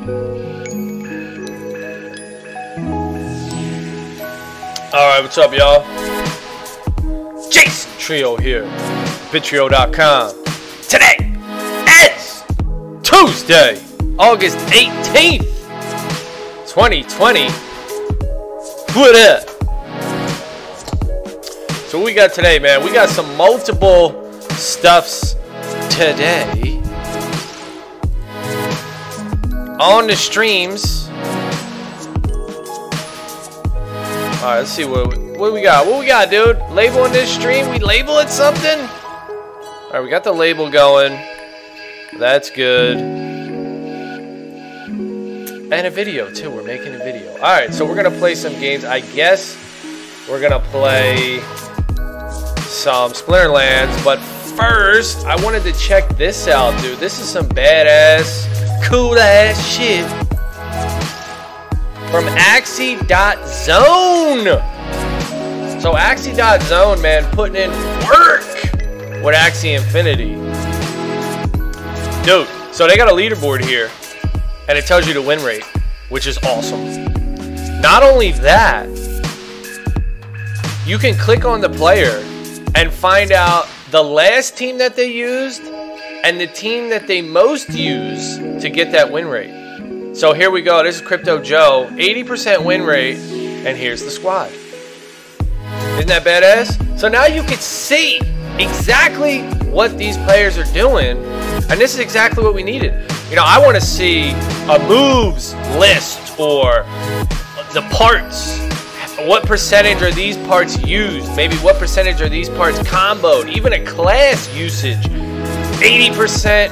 Alright, what's up, y'all? Jason Trio here, Bitrio.com. Today is Tuesday, August 18th, 2020. What up? So, what we got today, man? We got some multiple stuffs today on the streams. All right, let's see what what we got. What we got, dude? Label in this stream? We label it something? All right, we got the label going. That's good. And a video too. We're making a video. All right, so we're gonna play some games. I guess we're gonna play some Splinterlands, but first I wanted to check this out, dude. This is some badass, cool ass shit from Axie.zone. So Axie.zone, man, putting in work with Axie Infinity. Dude, so they got a leaderboard here, and it tells you the win rate, which is awesome. Not only that, you can click on the player and find out the last team that they used and the team that they most use to get that win rate. So here we go. This is Crypto Joe, 80% win rate, and here's the squad. Isn't that badass? So now you can see exactly what these players are doing, and this is exactly what we needed. You know, I want to see a moves list or the parts. What percentage are these parts used? Maybe what percentage are these parts comboed? Even a class usage. 80%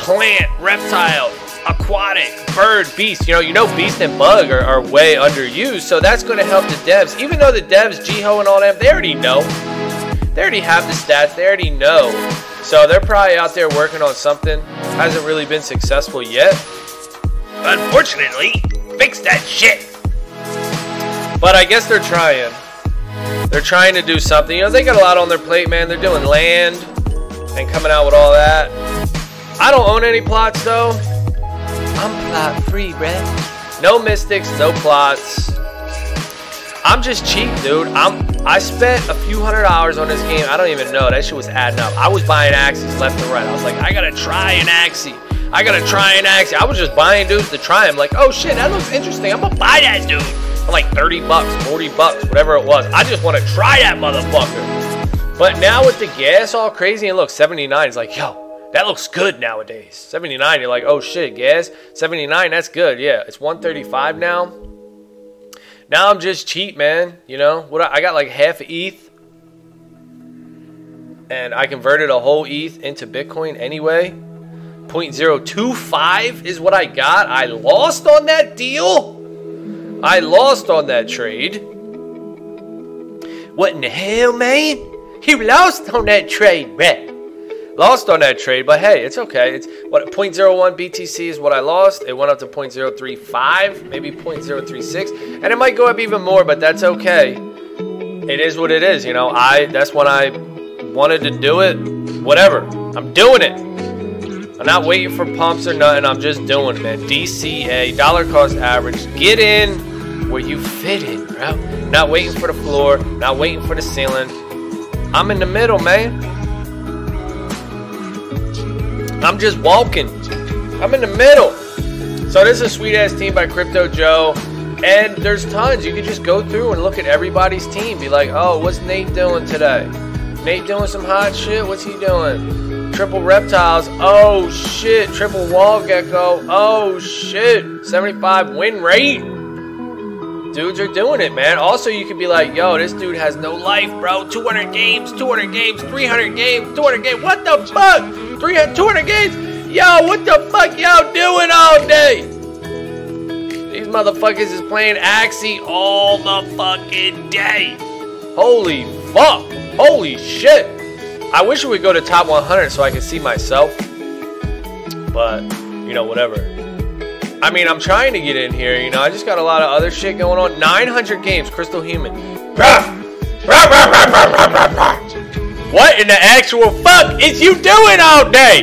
plant, reptile, aquatic, bird, beast. You know, you know, beast and bug are, are way underused, so that's going to help the devs. Even though the devs, Jiho and all them, they already know. They already have the stats. They already know. So they're probably out there working on something. Hasn't really been successful yet. Unfortunately, fix that shit. But I guess they're trying. They're trying to do something. You know, they got a lot on their plate, man. They're doing land and coming out with all that. I don't own any plots though. I'm plot free, bruh. No mystics, no plots. I'm just cheap, dude. I'm I spent a few hundred hours on this game. I don't even know. That shit was adding up. I was buying Axies left and right. I was like, I gotta try an axie. I gotta try an axie. I was just buying dudes to try them. Like, oh shit, that looks interesting. I'm gonna buy that dude for like 30 bucks, 40 bucks, whatever it was. I just want to try that motherfucker. But now with the gas all crazy and look, 79 is like, yo, that looks good nowadays. 79, you're like, oh shit, gas. 79, that's good. Yeah, it's 135 now. Now I'm just cheap, man. You know what? I got like half ETH, and I converted a whole ETH into Bitcoin anyway. 0.025 is what I got. I lost on that deal. I lost on that trade. What in the hell, man? You lost on that trade, man. Lost on that trade, but hey, it's okay. It's what 0.01 BTC is what I lost. It went up to 0.035, maybe 0.036, and it might go up even more, but that's okay. It is what it is, you know. I that's when I wanted to do it. Whatever. I'm doing it. I'm not waiting for pumps or nothing. I'm just doing it, man. DCA, dollar cost average. Get in where you fit in, bro. Not waiting for the floor, not waiting for the ceiling. I'm in the middle, man. I'm just walking. I'm in the middle. So this is a sweet ass team by Crypto Joe. And there's tons. You can just go through and look at everybody's team. Be like, oh, what's Nate doing today? Nate doing some hot shit? What's he doing? Triple reptiles. Oh shit. Triple wall gecko. Oh shit. 75 win rate. Dudes are doing it, man. Also, you could be like, yo, this dude has no life, bro. 200 games, 200 games, 300 games, 200 games. What the fuck? 300, 200 games? Yo, what the fuck y'all doing all day? These motherfuckers is playing Axie all the fucking day. Holy fuck. Holy shit. I wish we would go to top 100 so I could see myself. But, you know, whatever. I mean, I'm trying to get in here, you know. I just got a lot of other shit going on. 900 games, Crystal Human. What in the actual fuck is you doing all day?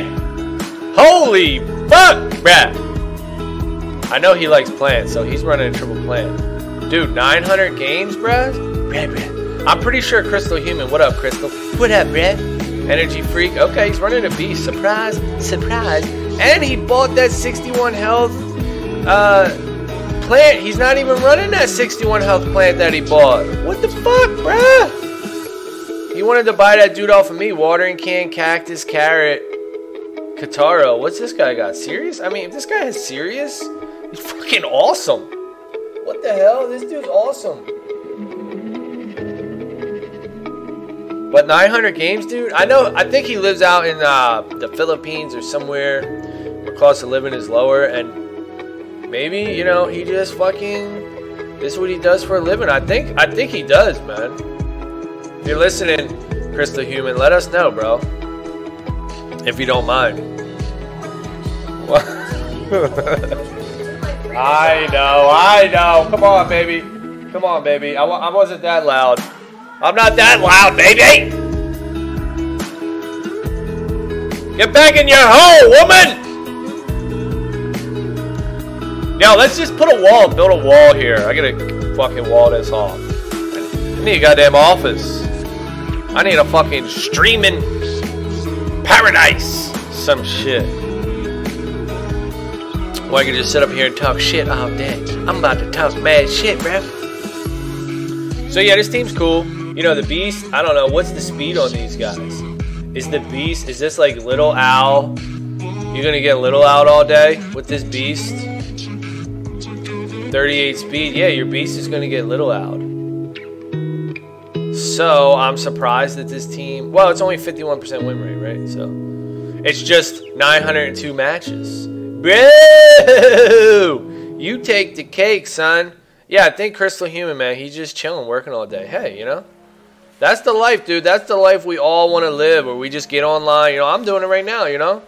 Holy fuck, bruh. I know he likes plants, so he's running a triple plant. Dude, 900 games, bruh? Bruh, bruh. I'm pretty sure Crystal Human. What up, Crystal? What up, bruh? Energy Freak. Okay, he's running a beast. Surprise, surprise. And he bought that 61 health uh, plant. He's not even running that 61 health plant that he bought. What the fuck, bruh? He wanted to buy that dude off of me. Watering can, cactus, carrot, Kataro. What's this guy got? Serious? I mean, if this guy is serious, he's fucking awesome. What the hell? This dude's awesome. But 900 games, dude. I know. I think he lives out in uh, the Philippines or somewhere where cost of living is lower, and maybe you know he just fucking. This is what he does for a living. I think. I think he does, man. If you're listening, Crystal Human, let us know, bro. If you don't mind. I know. I know. Come on, baby. Come on, baby. I, I wasn't that loud. I'm not that loud, baby! Get back in your hole, woman! Now, let's just put a wall, build a wall here. I gotta fucking wall this off. I need a goddamn office. I need a fucking streaming paradise. Some shit. Well, I can just sit up here and talk shit all day. I'm about to talk mad shit, bruh. So yeah, this team's cool. You know, the Beast, I don't know, what's the speed on these guys? Is the Beast, is this like Little Owl? You're gonna get Little Owl all day with this Beast? 38 speed, yeah, your Beast is gonna get Little Owl. So I'm surprised that this team, well, it's only 51% win rate, right? So it's just 902 matches. Bro! You take the cake, son. Yeah, I think Crystal Human, man, he's just chilling, working all day. Hey, you know? That's the life, dude. That's the life we all want to live, where we just get online. You know, I'm doing it right now, you know?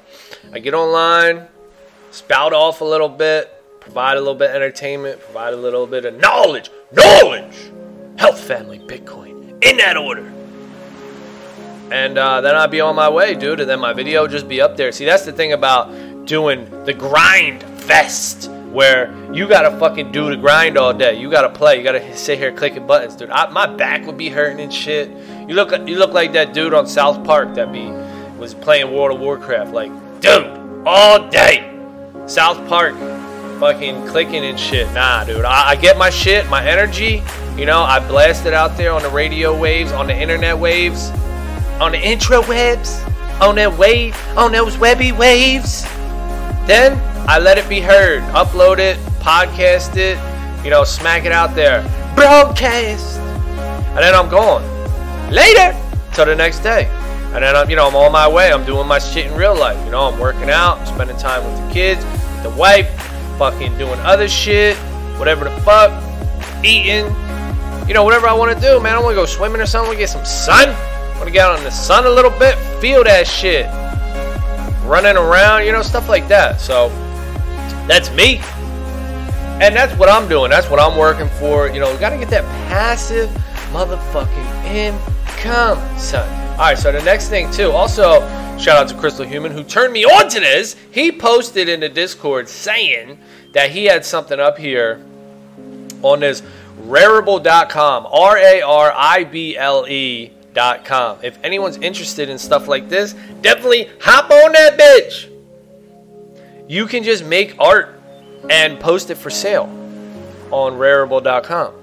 I get online, spout off a little bit, provide a little bit of entertainment, provide a little bit of knowledge. Knowledge! Health, family, Bitcoin. In that order. And uh, then I'd be on my way, dude, and then my video would just be up there. See, that's the thing about doing the grind fest where you gotta fucking do the grind all day. You gotta play. You gotta sit here clicking buttons, dude. I, my back would be hurting and shit. You look, you look like that dude on South Park that be was playing World of Warcraft. Like, dude, all day. South Park, fucking clicking and shit. Nah, dude. I, I get my shit, my energy. You know, I blast it out there on the radio waves, on the internet waves, on the intro webs, on that wave, on those webby waves. Then I let it be heard, upload it, podcast it, you know, smack it out there, broadcast, and then I'm gone. Later, till the next day, and then I'm, you know, I'm on my way. I'm doing my shit in real life. You know, I'm working out, spending time with the kids, with the wife, fucking doing other shit, whatever the fuck, eating, you know, whatever I want to do, man. I want to go swimming or something, get some sun. I want to get out in the sun a little bit, feel that shit running around, you know, stuff like that. So that's me. And that's what I'm doing. That's what I'm working for. You know, we got to get that passive motherfucking income, son. All right, so the next thing, too, also, shout out to Crystal Human who turned me on to this. He posted in the Discord saying that he had something up here on this rarible.com, R A R I B L E.com. If anyone's interested in stuff like this, definitely hop on that bitch you can just make art and post it for sale on rarible.com.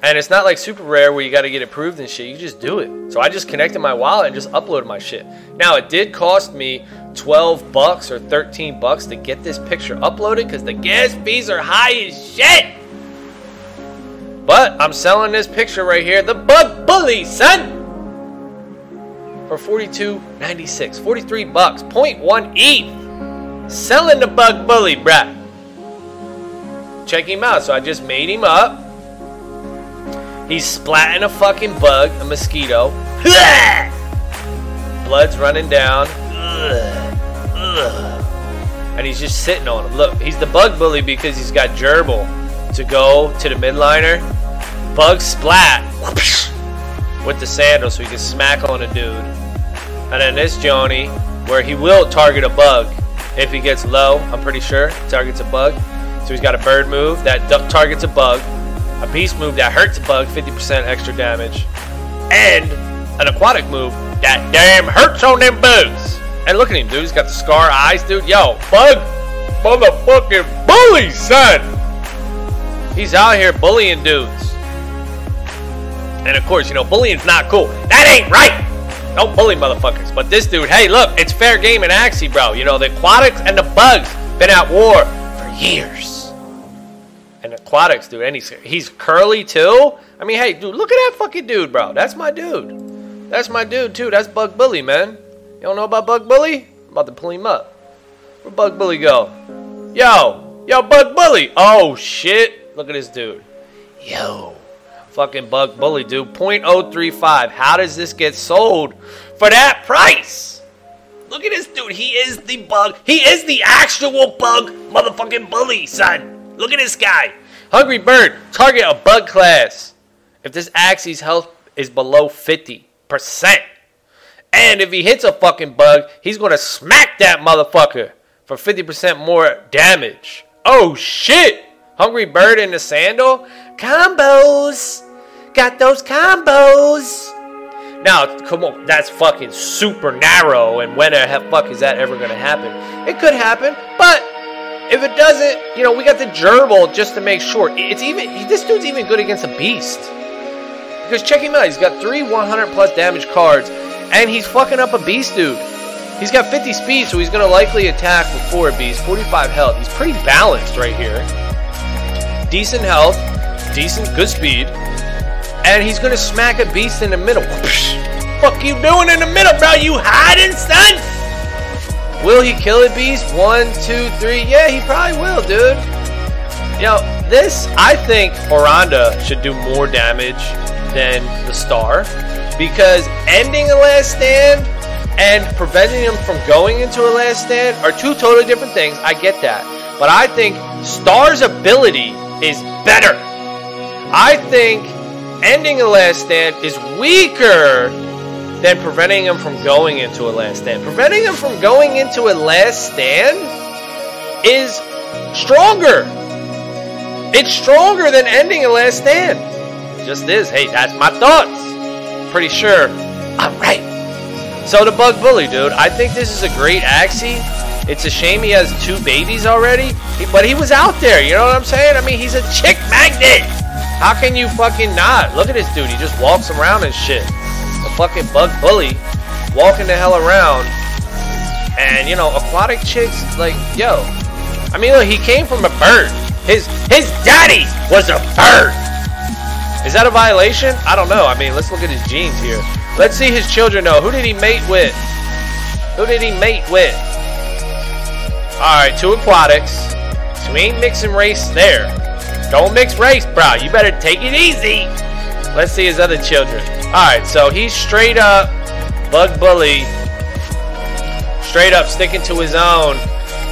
And it's not like super rare where you got to get approved and shit. You just do it. So I just connected my wallet and just uploaded my shit. Now it did cost me 12 bucks or 13 bucks to get this picture uploaded because the gas fees are high as shit. But I'm selling this picture right here, the Bug Bully, son, for 42.96, 43 bucks, 0.1 ETH. Selling the bug bully, bruh. Check him out. So I just made him up. He's splatting a fucking bug, a mosquito. Blood's running down. And he's just sitting on him. Look, he's the bug bully because he's got gerbil to go to the midliner. Bug splat with the sandal so he can smack on a dude. And then this Joni, where he will target a bug if he gets low, I'm pretty sure, targets a bug. So he's got a bird move that duck targets a bug, a beast move that hurts a bug, 50% extra damage, and an aquatic move that damn hurts on them bugs. And look at him, dude. He's got the scar eyes, dude. Yo, bug motherfucking bully, son. He's out here bullying dudes. And of course, you know, bullying's not cool. That ain't right. Don't bully motherfuckers. But this dude, hey, look, it's fair game in Axie, bro. You know, the aquatics and the bugs been at war for years. And aquatics, dude, and he's, he's curly too. I mean, hey, dude, look at that fucking dude, bro. That's my dude. That's my dude too. That's Bug Bully, man. You don't know about Bug Bully? I'm about to pull him up. Where Bug Bully go? Yo, yo, Bug Bully. Oh shit! Look at this dude. Yo, fucking Bug Bully, dude. 0.035. How does this get sold for that price? Look at this dude. He is the bug. He is the actual bug motherfucking bully, son. Look at this guy. Hungry Bird, target a bug class. If this Axie's health is below 50%. And if he hits a fucking bug, he's going to smack that motherfucker for 50% more damage. Oh shit! Hungry Bird in the sandal? Combos! Got those combos! Now, come on, that's fucking super narrow, and when the fuck is that ever gonna happen? It could happen, but if it doesn't, you know, we got the gerbil just to make sure. It's even this dude's even good against a beast. Because check him out, he's got three 100 plus damage cards, and he's fucking up a beast dude. He's got 50 speed, so he's going to likely attack before a beast. 45 health. He's pretty balanced right here. Decent health, decent, good speed. And he's going to smack a beast in the middle. Fuck you doing in the middle, bro? You hiding, son? Will he kill a beast? One, two, three. Yeah, he probably will, dude. Know, this, I think Oranda should do more damage than the star. Because ending a last stand and preventing him from going into a last stand are two totally different things. I get that. But I think Star's ability is better. I think ending a last stand is weaker than preventing him from going into a last stand. Preventing him from going into a last stand is stronger. It's stronger than ending a last stand. It just is. Hey, that's my thoughts. Pretty sure I'm right. So the Bug Bully, dude, I think this is a great Axie. It's a shame he has two babies already, but he was out there. You know what I'm saying? I mean, he's a chick magnet. How can you fucking not? Look at this dude. He just walks around and shit. The fucking Bug Bully, walking the hell around. And you know, aquatic chicks, like, yo. I mean, look, he came from a bird. His his daddy was a bird. Is that a violation? I don't know. I mean, let's look at his genes here. Let's see his children though. Who did he mate with? Who did he mate with? Alright, two aquatics. So we ain't mixing race there. Don't mix race, bro. You better take it easy. Let's see his other children. Alright, so he's straight up bug bully. Straight up sticking to his own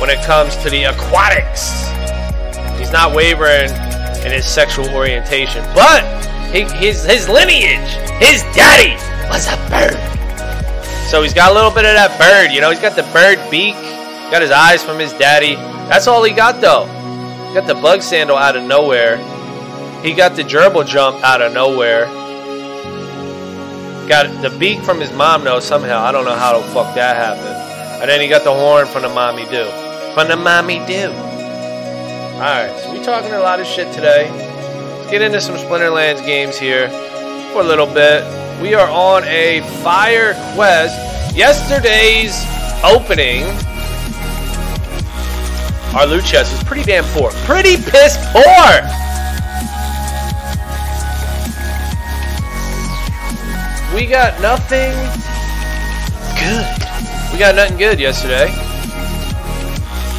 when it comes to the aquatics. He's not wavering in his sexual orientation. But his, his lineage, his daddy was a bird. So he's got a little bit of that bird, you know, he's got the bird beak, got his eyes from his daddy. That's all he got though. Got the bug sandal out of nowhere. He got the gerbil jump out of nowhere. Got the beak from his mom though somehow. I don't know how the fuck that happened. And then he got the horn from the mommy do. From the mommy do. Alright, so we talking a lot of shit today. Let's get into some Splinterlands games here for a little bit we are on a fire quest. Yesterday's opening, our loot chest was pretty damn poor. Pretty piss poor! We got nothing good. We got nothing good yesterday.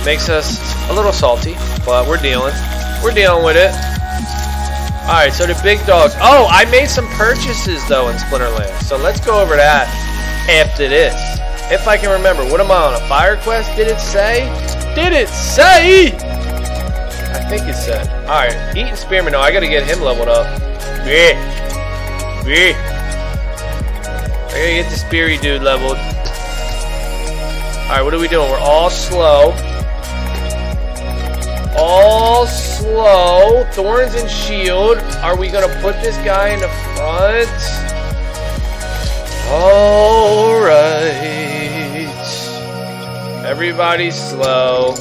Makes us a little salty, but we're dealing. We're dealing with it. Alright, so the big dogs. Oh, I made some purchases, though, in Splinterland. So let's go over that after this. If I can remember. What am I on? A fire quest? Did it say? Did it say? I think it said. Alright, Eaton Spearman. No, I gotta get him leveled up. Yeah. Yeah. I gotta get the Speary dude leveled. Alright, what are we doing? We're all slow. All slow. Thorns and Shield. Are we to put this guy in the front? All right. Everybody's slow.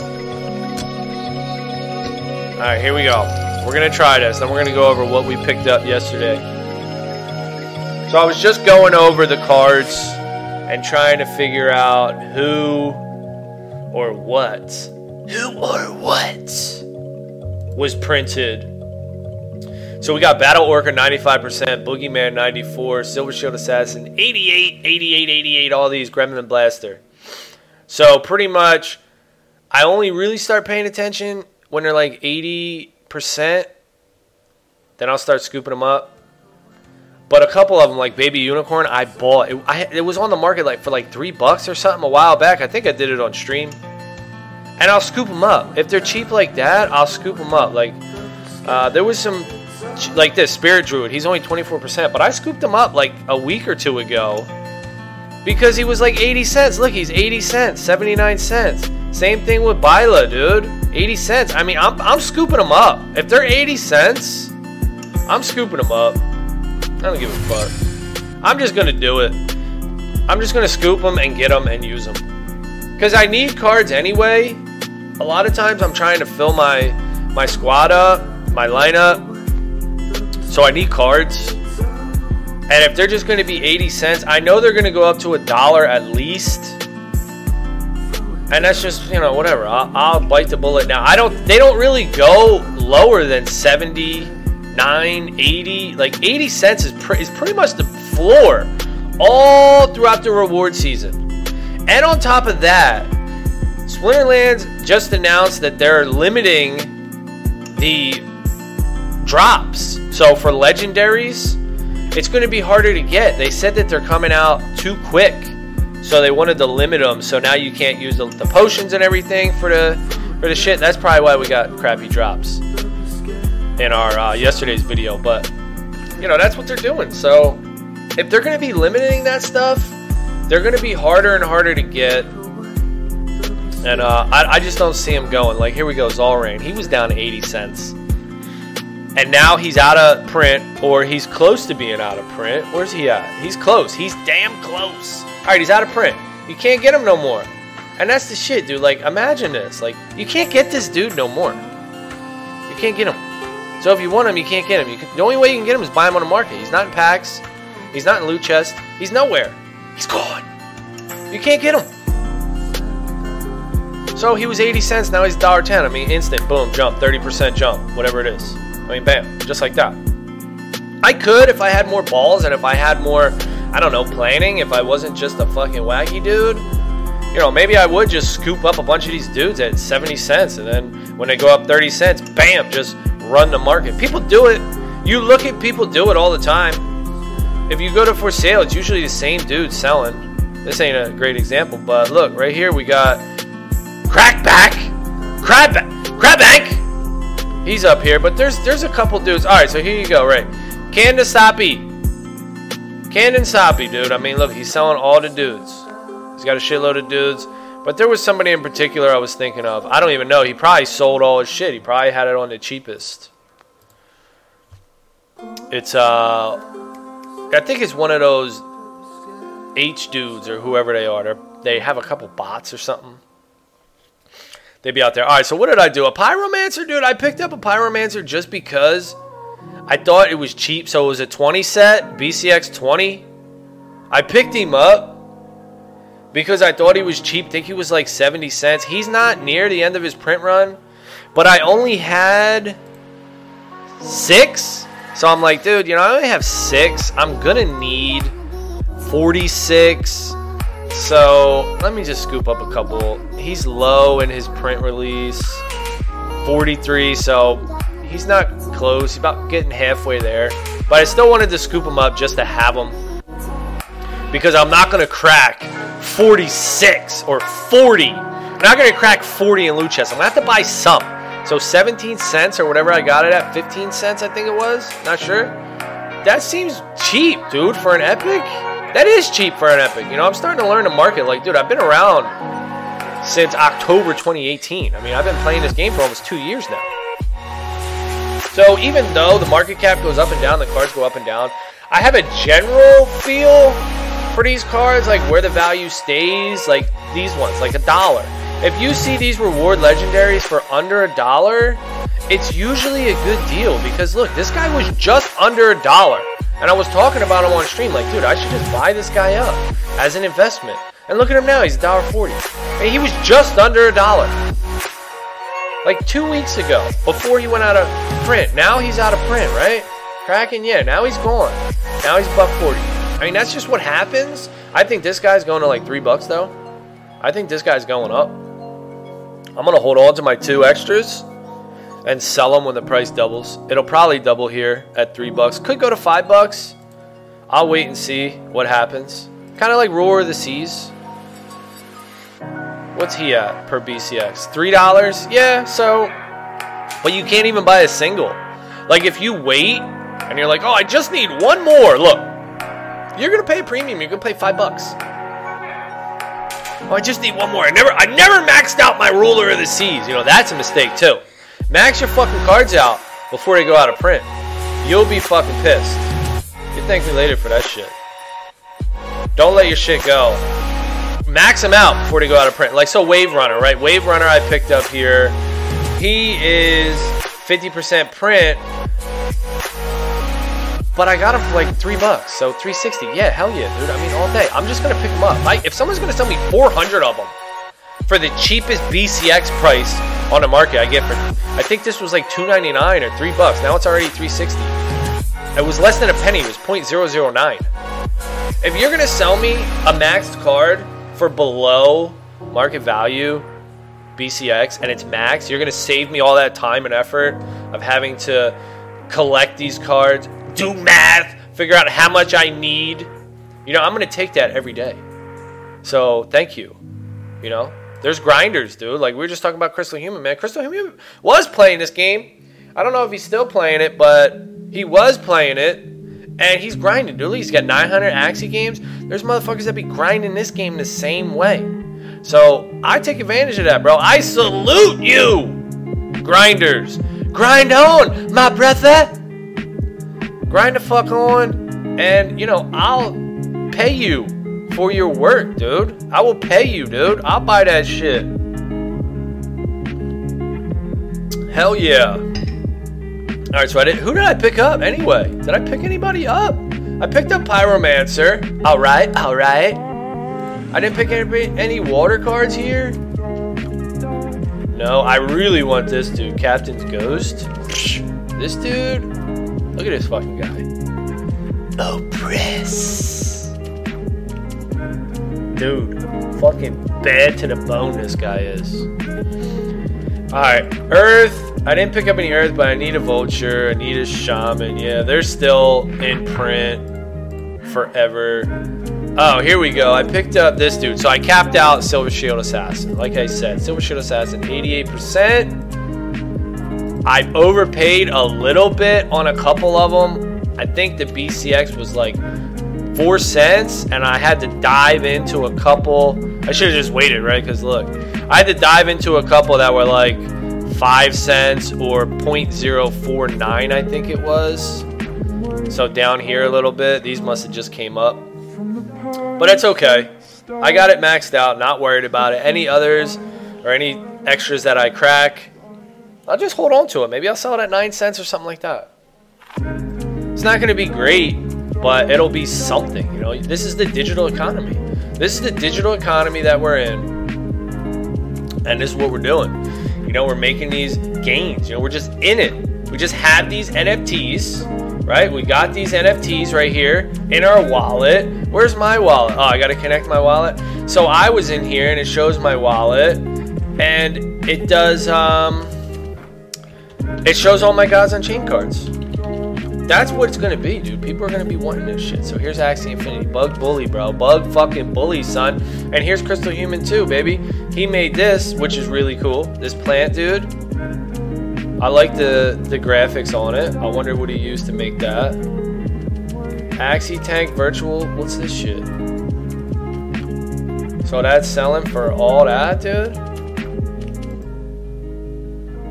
All right, here we go. We're to try this. Then we're to go over what we picked up yesterday. So I was just going over the cards and trying to figure out who or what, who or what was printed. So we got Battle Orca 95%, Boogeyman 94, Silver Shield Assassin 88, 88, 88, all these, Gremlin Blaster. So pretty much, I only really start paying attention when they're like 80%. Then I'll start scooping them up. But a couple of them, like Baby Unicorn, I bought. It, I, it was on the market like for like three bucks or something a while back. I think I did it on stream. And I'll scoop them up. If they're cheap like that, I'll scoop them up. Like, uh, there was some, like this, Spirit Druid. He's only 24%, but I scooped him up like a week or two ago because he was like 80 cents. Look, he's 80 cents, 79 cents. Same thing with Bila, dude. 80 cents. I mean, I'm, I'm scooping them up. If they're 80 cents, I'm scooping them up. I don't give a fuck. I'm just gonna do it. I'm just gonna scoop them and get them and use them. Cause I need cards anyway. A lot of times I'm trying to fill my my squad up, my lineup. So I need cards. And if they're just going to be 80 cents, I know they're going to go up to a dollar at least. And that's just, you know, whatever. I'll, I'll, bite the bullet now. I don't, they don't really go lower than 79, 80. Like 80 cents is, pre- is pretty much the floor all throughout the reward season. And on top of that, Splinterlands just announced that they're limiting the drops. So for legendaries, it's going to be harder to get. They said that they're coming out too quick, so they wanted to limit them. So now you can't use the, the potions and everything for the for the shit. That's probably why we got crappy drops in our uh, yesterday's video. But you know that's what they're doing. So if they're going to be limiting that stuff, they're going to be harder and harder to get. And uh, I, I, just don't see him going. Like here we go, Zalrain. He was down 80 cents and now he's out of print or he's close to being out of print. Where's he at? He's close. He's damn close. All right, he's out of print. You can't get him no more. And that's the shit, dude. Like, imagine this. Like, you can't get this dude no more. You can't get him. So if you want him, you can't get him. Can, the only way you can get him is buy him on the market. He's not in packs. He's not in loot chest. He's nowhere. He's gone. You can't get him. So he was 80 cents, now he's $1.10. I mean, instant, boom, jump, 30% jump, whatever it is. I mean, bam, just like that. I could if I had more balls and if I had more, I don't know, planning, if I wasn't just a fucking wacky dude. You know, maybe I would just scoop up a bunch of these dudes at 70 cents and then when they go up 30 cents, bam, just run the market. People do it. You look at people do it all the time. If you go to for sale, it's usually the same dude selling. This ain't a great example, but look, right here we got Crackback, Crab, Crabbank. He's up here, but there's there's a couple dudes. All right, so here you go. Right, Candasapi, Candasapi, dude. I mean, look, he's selling all the dudes. He's got a shitload of dudes. But there was somebody in particular I was thinking of. I don't even know. He probably sold all his shit. He probably had it on the cheapest. It's uh, I think it's one of those H dudes or whoever they are. They have a couple bots or something they'd be out there. All right, so what did I do? A pyromancer, dude. I picked up a pyromancer just because I thought it was cheap. So it was a 20 set, BCX 20. I picked him up because I thought he was cheap. think he was like 70 cents. He's not near the end of his print run, but I only had six. So I'm like, dude, you know, I only have six. I'm gonna need 46 so let me just scoop up a couple. He's low in his print release, 43. So he's not close. He's about getting halfway there. But I still wanted to scoop him up just to have him because I'm not going to crack 46 or 40. I'm not going to crack 40 in loot chest. I'm going to have to buy some. So 17 cents or whatever I got it at, 15 cents I think it was. Not sure. That seems cheap, dude, for an epic. That is cheap for an Epic. You know, I'm starting to learn the market. Like, dude, I've been around since October 2018. I mean, I've been playing this game for almost two years now. So even though the market cap goes up and down, the cards go up and down, I have a general feel for these cards, like where the value stays, like these ones, like a dollar. If you see these reward legendaries for under a dollar, it's usually a good deal because look, this guy was just under a dollar. And I was talking about him on stream, like, dude, I should just buy this guy up as an investment. And look at him now, he's $1.40. And he was just under a dollar. Like two weeks ago, before he went out of print. Now he's out of print, right? Kraken, yeah, now he's gone. Now he's buck 40. I mean, that's just what happens. I think this guy's going to like three bucks, though. I think this guy's going up. I'm going to hold on to my two extras and sell them when the price doubles. It'll probably double here at three bucks. Could go to five bucks. I'll wait and see what happens. Kind of like Ruler of the Seas. What's he at per BCX? Three dollars? Yeah. So, but you can't even buy a single. Like if you wait and you're like, oh, I just need one more. Look, you're gonna pay a premium. You're gonna pay five bucks. Oh, I just need one more. I never, I never maxed out my ruler of the seas. You know that's a mistake too. Max your fucking cards out before they go out of print. You'll be fucking pissed. You thank me later for that shit. Don't let your shit go. Max them out before they go out of print. Like so, Wave Runner, right? Wave Runner I picked up here. He is 50% print, but I got them for like three bucks, so 360. Yeah, hell yeah, dude. I mean, all day. I'm just gonna pick them up. Like, if someone's gonna sell me 400 of them for the cheapest BCX price on the market, I get for. I think this was like 2.99 or three bucks. Now it's already 360. It was less than a penny. It was 0.009. If you're gonna sell me a maxed card for below market value BCX and it's max, you're gonna save me all that time and effort of having to collect these cards, do math, figure out how much I need. You know, I'm gonna take that every day. So thank you. You know, there's grinders, dude. Like we were just talking about Crystal Human, man. Crystal Human was playing this game. I don't know if he's still playing it, but he was playing it, and he's grinding, dude. He's got 900 Axie games. There's motherfuckers that be grinding this game the same way. So I take advantage of that, bro. I salute you, grinders. Grind on, my brother. Grind the fuck on, and you know I'll pay you for your work, dude. I will pay you, dude. I'll buy that shit. Hell yeah. All right, so I did. Who did I pick up anyway? Did I pick anybody up? I picked up Pyromancer. All right, all right. I didn't pick any, any water cards here. No, I really want this dude, Captain's Ghost. This dude, look at this fucking guy. Oppress. Dude, fucking bad to the bone this guy is. Alright, Earth. I didn't pick up any Earth, but I need a Vulture. I need a Shaman. Yeah, they're still in print forever. Oh, here we go. I picked up this dude. So I capped out Silver Shield Assassin. Like I said, Silver Shield Assassin, 88%. I overpaid a little bit on a couple of them. I think the BCX was like four cents, and I had to dive into a couple. I should have just waited, right? Because look, I had to dive into a couple that were like five cents or 0.049, I think it was. So down here a little bit, these must have just came up. But it's okay. I got it maxed out, not worried about it. Any others or any extras that I crack, I'll just hold on to it. Maybe I'll sell it at 9 cents or something like that. It's not going to be great, but it'll be something. You know, this is the digital economy. This is the digital economy that we're in, and this is what we're doing. You know, we're making these gains. You know, we're just in it. We just have these NFTs, right? We got these NFTs right here in our wallet. Where's my wallet? Oh, I got to connect my wallet. So I was in here, and it shows my wallet, and it does. Um, it shows all my Gods chain cards. That's what it's gonna be, dude. People are gonna be wanting this shit. So here's Axie Infinity. Bug Bully, bro. Bug fucking Bully, son. And here's Crystal Human too, baby. He made this, which is really cool. This plant, dude. I like the, the graphics on it. I wonder what he used to make that. Axie Tank Virtual. What's this shit? So that's selling for all that, dude?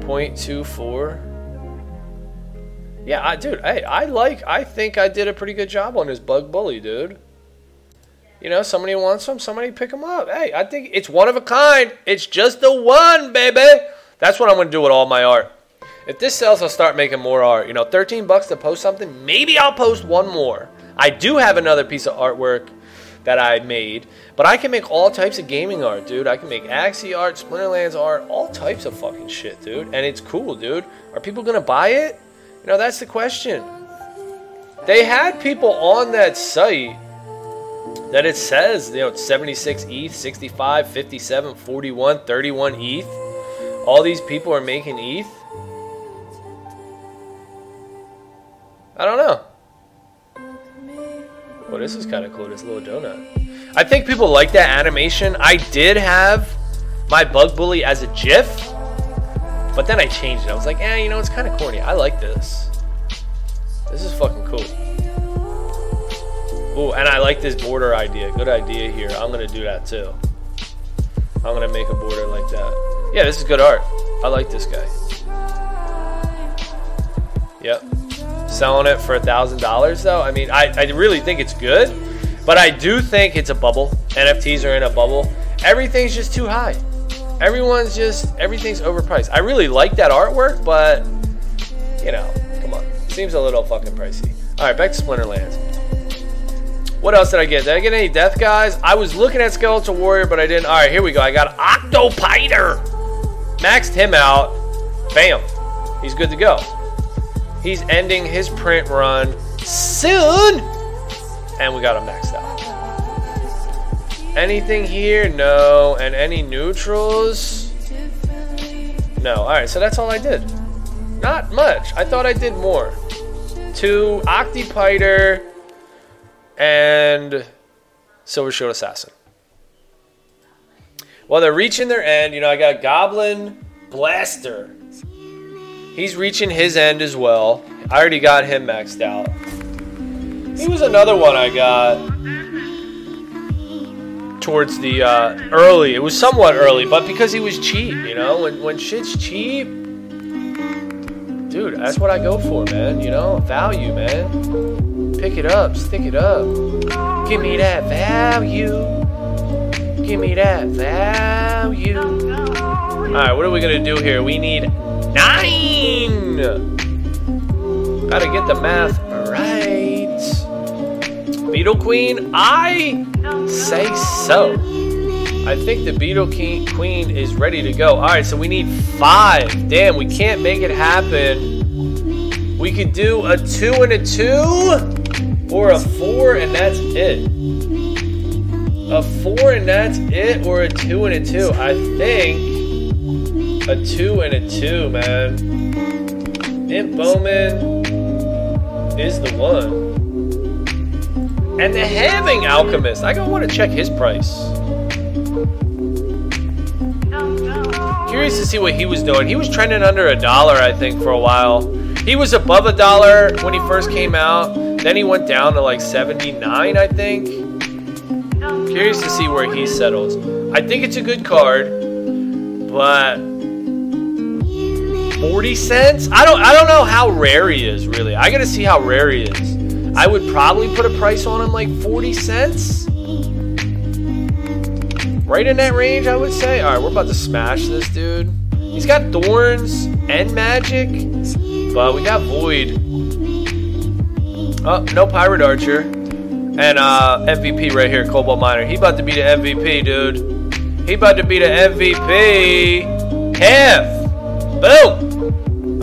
0.24. Yeah, I, dude, hey, I like, I think I did a pretty good job on this bug bully, dude. You know, somebody wants them, somebody pick them up. Hey, I think it's one of a kind. It's just the one, baby. That's what I'm going to do with all my art. If this sells, I'll start making more art. You know, 13 bucks to post something, maybe I'll post one more. I do have another piece of artwork that I made, but I can make all types of gaming art, dude. I can make Axie art, Splinterlands art, all types of fucking shit, dude. And it's cool, dude. Are people to buy it? You know, that's the question. They had people on that site that it says, you know, 76 ETH, 65, 57, 41, 31 ETH. All these people are making ETH. I don't know. Well, this is kind of cool, this little donut. I think people like that animation. I did have my Bug Bully as a GIF, but then I changed it. I was like, eh, you know, it's kind of corny. I like this. This is fucking cool. Ooh, and I like this border idea. Good idea here. I'm to do that too. I'm to make a border like that. Yeah, this is good art. I like this guy. Yep. Selling it for a $1,000 though. I mean, I, I really think it's good, but I do think it's a bubble. NFTs are in a bubble. Everything's just too high. Everyone's just, everything's overpriced. I really like that artwork, but, you know, come on. Seems a little fucking pricey. All right, back to Splinterlands. What else did I get? Did I get any death guys? I was looking at Skeletal Warrior, but I didn't. All right, here we go. I got Octopider. Maxed him out. Bam. He's good to go. He's ending his print run soon. And we got him maxed out. Anything here? No. And any neutrals? No. All right, so that's all I did. Not much. I thought I did more. Two Octopider and Silver Shield Assassin. Well, they're reaching their end. You know, I got Goblin Blaster. He's reaching his end as well. I already got him maxed out. He was another one I got towards the uh, early. It was somewhat early, but because he was cheap, you know, when when shit's cheap, dude, that's what I go for, man. You know, value, man. Pick it up, stick it up. Give me that value. Give me that value. Alright, what are we gonna do here? We need nine! Gotta get the math right. Beetle Queen, I say so. I think the Beetle Queen is ready to go. Alright, so we need five. Damn, we can't make it happen. We could do a two and a two or a four and that's it. A four and that's it, or a two and a two. I think a two and a two, man. Imp Bowman is the one. And the Halfling Alchemist. I want to check his price. Curious to see what he was doing. He was trending under a dollar, I think, for a while. He was above a dollar when he first came out. Then he went down to like 79, I think. Curious to see where he settles. I think it's a good card, but 40 cents? I don't I don't know how rare he is really. I got to see how rare he is. I would probably put a price on him like 40 cents. Right in that range, I would say. All right, we're about to smash this dude. He's got thorns and magic, but we got void. Oh, no Pirate Archer. And uh, MVP right here, Cobalt Miner. He about to be the MVP, dude. He about to be the MVP. Half. Boom.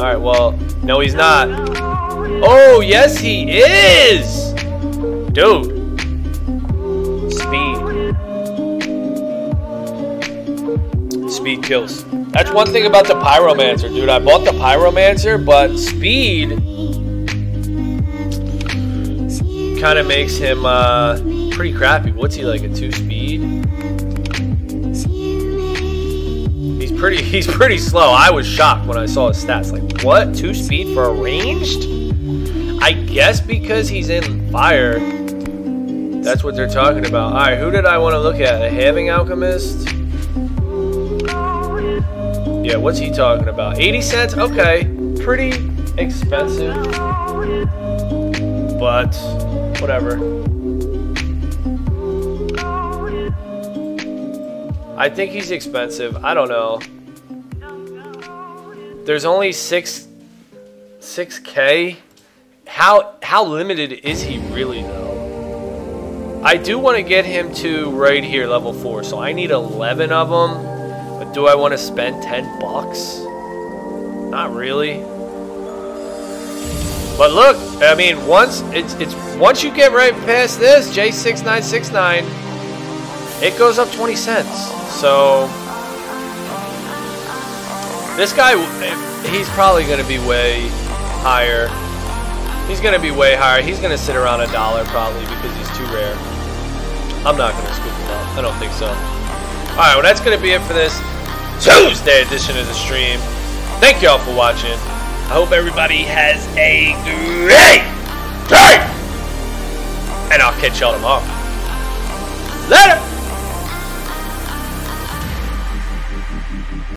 All right, well, no, he's not. Oh, yes, he is. Dude. Speed. Speed kills. That's one thing about the Pyromancer, dude. I bought the Pyromancer, but speed kind of makes him uh, pretty crappy. What's he like? A two speed? Pretty. He's pretty slow. I was shocked when I saw his stats. Like what? Two speed for a ranged? I guess because he's in fire. That's what they're talking about. All right, who did I want to look at? A Halfling Alchemist? Yeah, what's he talking about? 80 cents? Okay, pretty expensive, but whatever. I think he's expensive. I don't know. There's only six, six k. How how limited is he really though? I do want to get him to right here, level four. So I need 11 of them. But do I want to spend 10 bucks? Not really. But look, I mean, once it's it's once you get right past this J6969, it goes up 20 cents. So this guy, he's probably going to be way higher. He's going to be way higher. He's going to sit around a dollar probably because he's too rare. I'm not going to scoop him up. I don't think so. All right, well, that's going to be it for this Tuesday edition of the stream. Thank y'all for watching. I hope everybody has a great day. And I'll catch y'all tomorrow. Later.